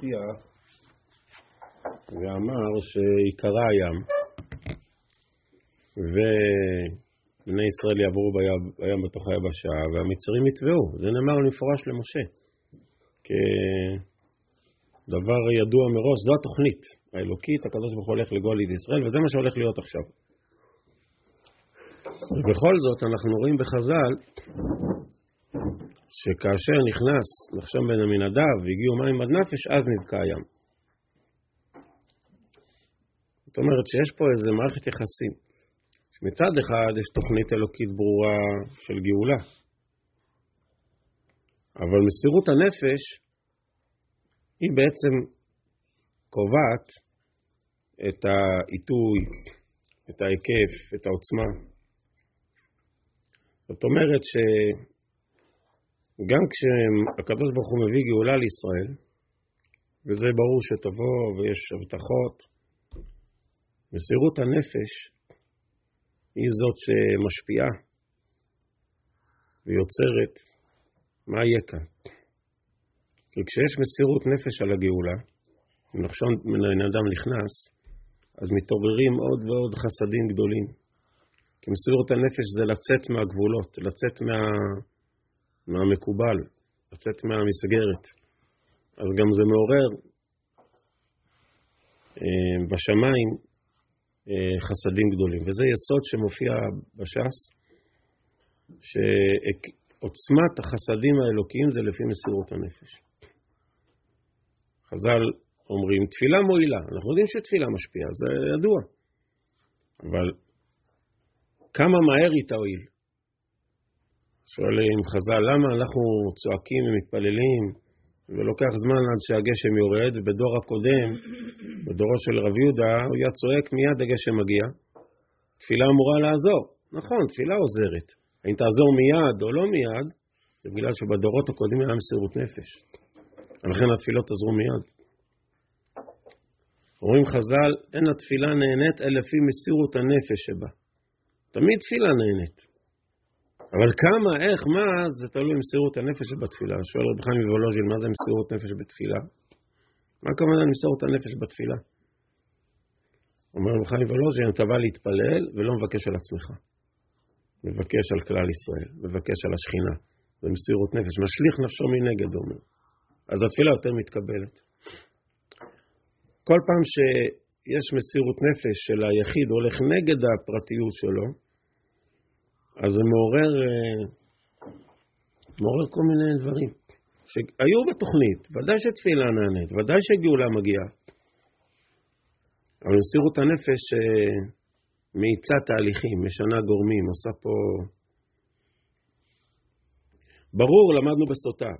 הבטיח ואמר שיקרא הים ובני ישראל יעברו בים בתוך היבשה והמצרים יטבעו. זה נאמר במפורש למשה כדבר ידוע מראש, זו התוכנית האלוקית, הקדוש ברוך הוא הולך לגאול את ישראל וזה מה שהולך להיות עכשיו. ובכל זאת אנחנו רואים בחז"ל שכאשר נכנס נחשון בן עמינדב והגיעו מים עד נפש, אז נבקע הים. זאת אומרת שיש פה איזו מערכת יחסים. מצד אחד יש תוכנית אלוקית ברורה של גאולה, אבל מסירות הנפש היא בעצם קובעת את העיתוי, את ההיקף, את העוצמה. זאת אומרת שגם כשהקדוש ברוך הוא מביא גאולה לישראל, וזה ברור שתבוא ויש הבטחות, מסירות הנפש היא זאת שמשפיעה ויוצרת מה יהיה כאן. כי כשיש מסירות נפש על הגאולה, אם נחשון מן האדם נכנס, אז מתעוררים עוד ועוד חסדים גדולים. כי מסירות הנפש זה לצאת מהגבולות, לצאת מה... מהמקובל, לצאת מהמסגרת. אז גם זה מעורר אה, בשמיים אה, חסדים גדולים. וזה יסוד שמופיע בש"ס, שעוצמת החסדים האלוקיים זה לפי מסירות הנפש. חז"ל אומרים, תפילה מועילה. אנחנו יודעים שתפילה משפיעה, זה ידוע. אבל כמה מהר היא תועיל? שואלים חז"ל, למה אנחנו צועקים ומתפללים ולוקח זמן עד שהגשם יורד, ובדור הקודם, בדורו של רב יהודה, הוא היה צועק מיד הגשם מגיע. תפילה אמורה לעזור. נכון, תפילה עוזרת. האם תעזור מיד או לא מיד, זה בגלל שבדורות הקודמים היה מסירות נפש. ולכן התפילות עזרו מיד. אומרים חז"ל, אין התפילה נהנית אלא לפי מסירות הנפש שבה. תמיד תפילה נהנית. אבל כמה, איך, מה, זה תלוי במסירות הנפש שבתפילה. שואל רבי חיים מוולוז'ין, מה זה מסירות נפש בתפילה? מה הכוונה למסורת הנפש בתפילה? אומר רבי חיים מוולוז'ין, אתה בא להתפלל ולא מבקש על עצמך. מבקש על כלל ישראל, מבקש על השכינה. זה מסירות נפש, משליך נפשו מנגד, הוא אומר. אז התפילה יותר מתקבלת. כל פעם ש... יש מסירות נפש של היחיד, הולך נגד הפרטיות שלו, אז זה מעורר, אה, מעורר כל מיני דברים שהיו בתוכנית. ודאי שתפילה נענית, ודאי שגאולה מגיעה. אבל מסירות הנפש אה, מאיצה תהליכים, משנה גורמים, עושה פה... ברור, למדנו בסוטה,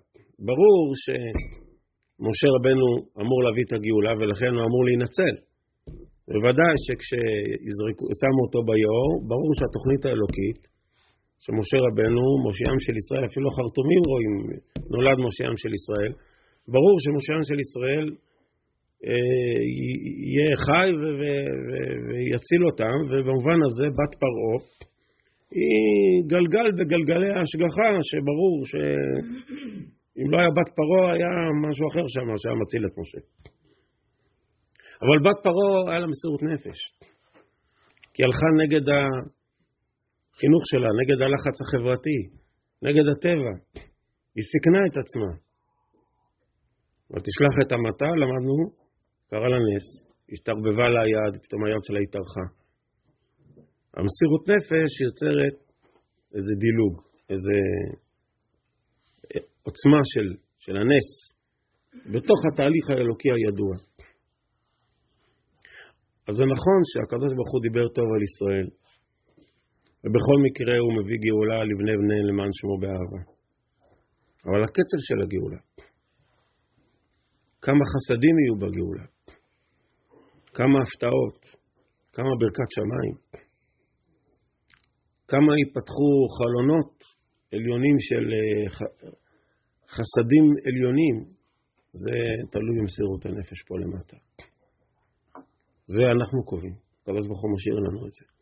ברור שמשה רבנו אמור להביא את הגאולה ולכן הוא אמור להינצל. בוודאי שכששמו אותו ביאור, ברור שהתוכנית האלוקית, שמשה רבנו, מושיעם של ישראל, אפילו חרטומים רואים, נולד מושיעם של ישראל, ברור שמושיעם של ישראל אה, יהיה חי ויציל אותם, ובמובן הזה בת פרעה היא גלגל בגלגלי ההשגחה, שברור שאם לא היה בת פרעה היה משהו אחר שם שהיה מציל את משה. אבל בת פרעה היה לה מסירות נפש. כי הלכה נגד החינוך שלה, נגד הלחץ החברתי, נגד הטבע. היא סיכנה את עצמה. ותשלח את המטה, למדנו, קרא לה נס, השתרבבה לה היד, פתאום היד שלה התארכה. המסירות נפש יוצרת איזה דילוג, איזה עוצמה של, של הנס, בתוך התהליך האלוקי הידוע. אז זה נכון שהקדוש ברוך הוא דיבר טוב על ישראל, ובכל מקרה הוא מביא גאולה לבני בני למען שמו באהבה. אבל הקצב של הגאולה, כמה חסדים יהיו בגאולה, כמה הפתעות, כמה ברכת שמיים, כמה ייפתחו חלונות עליונים של אה, חסדים עליונים, זה תלוי במסירות הנפש פה למטה. זה אנחנו קובעים. הוא משאיר לנו את זה.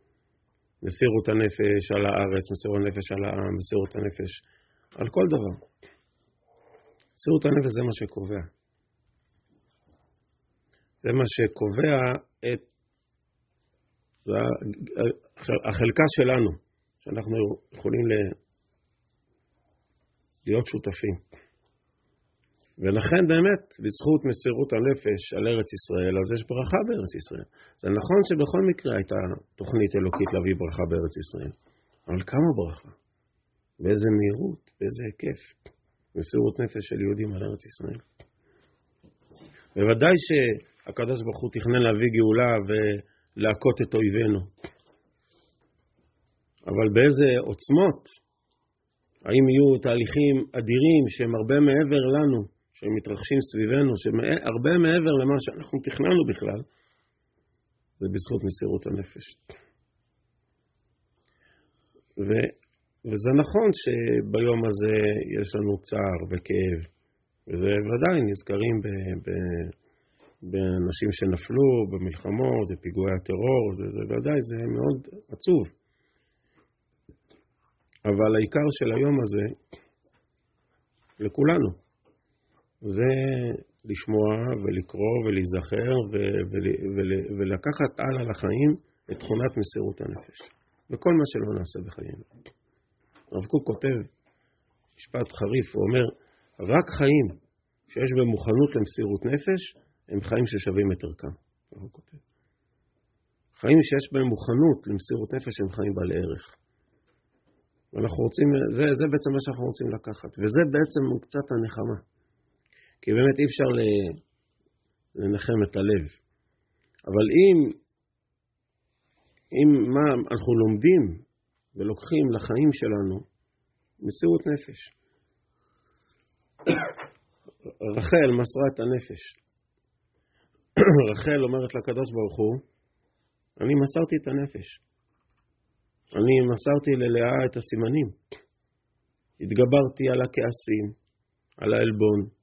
מסירות הנפש על הארץ, מסירות הנפש על העם, מסירות הנפש על כל דבר. מסירות הנפש זה מה שקובע. זה מה שקובע את החלקה שלנו, שאנחנו יכולים להיות שותפים. ולכן באמת, בזכות מסירות הנפש על ארץ ישראל, אז יש ברכה בארץ ישראל. זה נכון שבכל מקרה הייתה תוכנית אלוקית להביא ברכה בארץ ישראל, אבל כמה ברכה? באיזה מהירות, באיזה היקף, מסירות נפש של יהודים על ארץ ישראל. בוודאי שהקדוש ברוך הוא תכנן להביא גאולה ולהכות את אויבינו. אבל באיזה עוצמות? האם יהיו תהליכים אדירים שהם הרבה מעבר לנו, שהם מתרחשים סביבנו, שהם הרבה מעבר למה שאנחנו תכננו בכלל, זה בזכות מסירות הנפש. ו, וזה נכון שביום הזה יש לנו צער וכאב, וזה ודאי נזכרים ב, ב, באנשים שנפלו במלחמות, בפיגועי הטרור, זה, זה ודאי, זה מאוד עצוב. אבל העיקר של היום הזה, לכולנו, זה לשמוע ולקרוא ולהיזכר ולקחת הלאה לחיים את תכונת מסירות הנפש, וכל מה שלא נעשה בחיינו. הרב קוק כותב משפט חריף, הוא אומר, רק חיים שיש בהם מוכנות למסירות נפש, הם חיים ששווים את ערכם. הוא כותב. חיים שיש בהם מוכנות למסירות נפש הם חיים בעלי ערך. ואנחנו רוצים, זה, זה בעצם מה שאנחנו רוצים לקחת, וזה בעצם קצת הנחמה. כי באמת אי אפשר לנחם את הלב. אבל אם, אם מה אנחנו לומדים ולוקחים לחיים שלנו, מסירות נפש. רחל מסרה את הנפש. רחל אומרת לקדוש ברוך הוא, אני מסרתי את הנפש. אני מסרתי ללאה את הסימנים. התגברתי על הכעסים, על העלבון,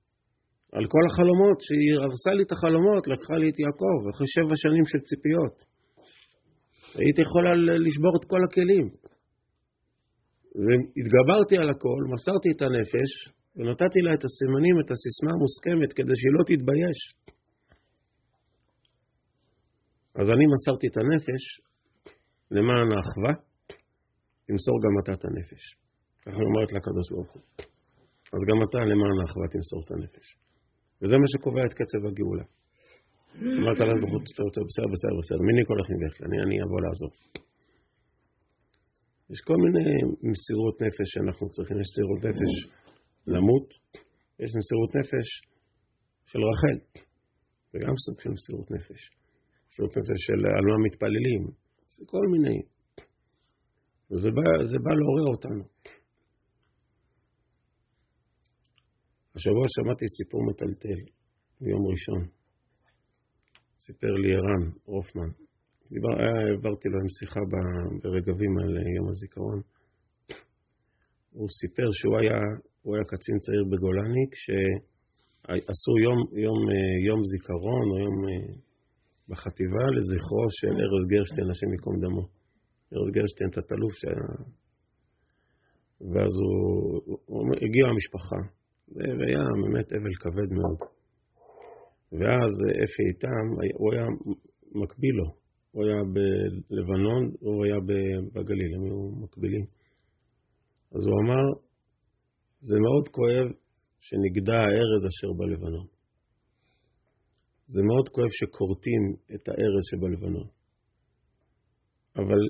על כל החלומות, שהיא הרסה לי את החלומות, לקחה לי את יעקב, אחרי שבע שנים של ציפיות. הייתי יכולה לשבור את כל הכלים. והתגברתי על הכל, מסרתי את הנפש, ונתתי לה את הסימנים, את הסיסמה המוסכמת, כדי שהיא לא תתבייש. אז אני מסרתי את הנפש למען האחווה, תמסור גם אתה את הנפש. ככה אומרת לקדוש ברוך הוא. אז גם אתה למען האחווה תמסור את הנפש. וזה מה שקובע את קצב הגאולה. אמרת לה בחוץ, בסדר, בסדר, בסדר, מיני כל אחים ואחלה, אני, אבוא לעזוב. יש כל מיני מסירות נפש שאנחנו צריכים, יש מסירות נפש למות, יש מסירות נפש של רחל, זה גם סוג של מסירות נפש. מסירות נפש של על מה מתפללים, זה כל מיני. וזה בא, בא לעורר אותנו. השבוע שמעתי סיפור מטלטל ביום ראשון. סיפר לי ערן רופמן. דיבר, העברתי לו עם שיחה ברגבים על יום הזיכרון. הוא סיפר שהוא היה, הוא היה קצין צעיר בגולני כשעשו יום, יום, יום זיכרון או יום בחטיבה לזכרו של ארז גרשטיין, השם ייקום דמו. ארז גרשטיין, תת-אלוף שהיה... ואז הוא, הוא הגיעה המשפחה, והיה באמת אבל כבד מאוד. ואז אפי איתם, הוא היה מקביל לו, הוא היה בלבנון, הוא היה בגליל, הם היו מקבילים. אז הוא אמר, זה מאוד כואב שנגדע הארז אשר בלבנון. זה מאוד כואב שכורתים את הארז שבלבנון. אבל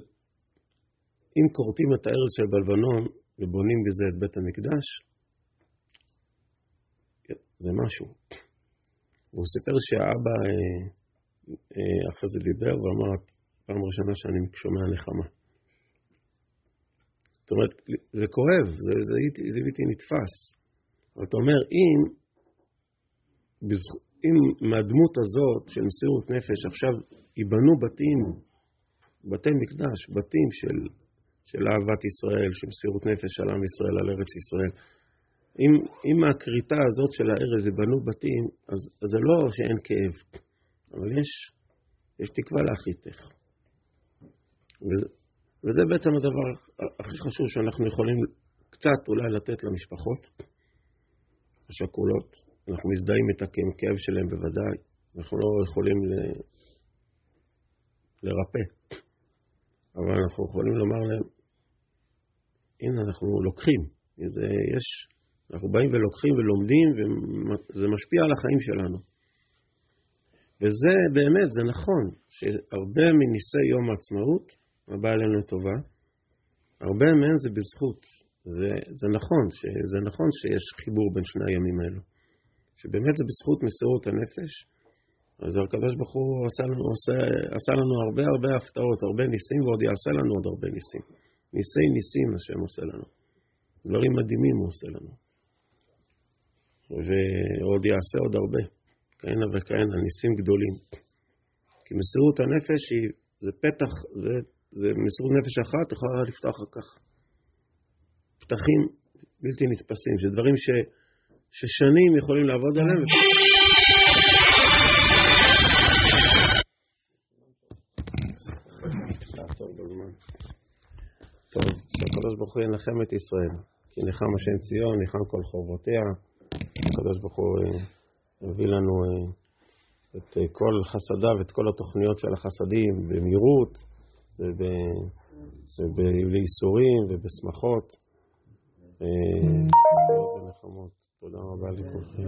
אם כורתים את הארז שבלבנון ובונים בזה את בית המקדש, זה משהו. והוא סיפר שהאבא אה, אה, אחרי זה דיבר ואמר, פעם ראשונה שאני שומע נחמה. זאת אומרת, זה כואב, זה, זה, זה בלתי נתפס. אבל אתה אומר, אם, אם מהדמות הזאת של מסירות נפש עכשיו ייבנו בתים, בתי מקדש, בתים של, של אהבת ישראל, של מסירות נפש על עם ישראל, על ארץ ישראל, אם, אם הכריתה הזאת של הארז ייבנו בתים, אז, אז זה לא שאין כאב, אבל יש, יש תקווה לאחיתך. וזה, וזה בעצם הדבר הכי חשוב שאנחנו יכולים קצת אולי לתת למשפחות השכולות. אנחנו מזדהים את הכאב שלהם בוודאי, אנחנו לא יכולים ל... לרפא, אבל אנחנו יכולים לומר להם, הנה אנחנו לוקחים, זה, יש, אנחנו באים ולוקחים ולומדים וזה משפיע על החיים שלנו. וזה באמת, זה נכון, שהרבה מניסי יום העצמאות, הבא עלינו לטובה, הרבה מהם זה בזכות. זה, זה נכון, זה נכון שיש חיבור בין שני הימים האלו. שבאמת זה בזכות מסירות הנפש, אז הקדוש ברוך הוא עשה לנו, עשה, עשה לנו הרבה הרבה הפתעות, הרבה ניסים, ועוד יעשה לנו עוד הרבה ניסים. ניסי ניסים השם עושה לנו. דברים מדהימים הוא עושה לנו. ועוד יעשה עוד הרבה. כהנה וכהנה, ניסים גדולים. כי מסירות הנפש היא, זה פתח, זה, זה מסירות נפש אחת, יכולה לפתוח אחר כך. פתחים בלתי נתפסים, של דברים ש, ששנים יכולים לעבוד עליהם. טוב, שהקדוש ברוך הוא ינחם את ישראל, כי נחם השם ציון, ניחם כל חורבותיה, הקדוש ברוך הוא אה, יביא לנו אה, את אה, כל חסדיו, את כל התוכניות של החסדים במהירות, ובייסורים ובשמחות. תודה רבה לכולכם.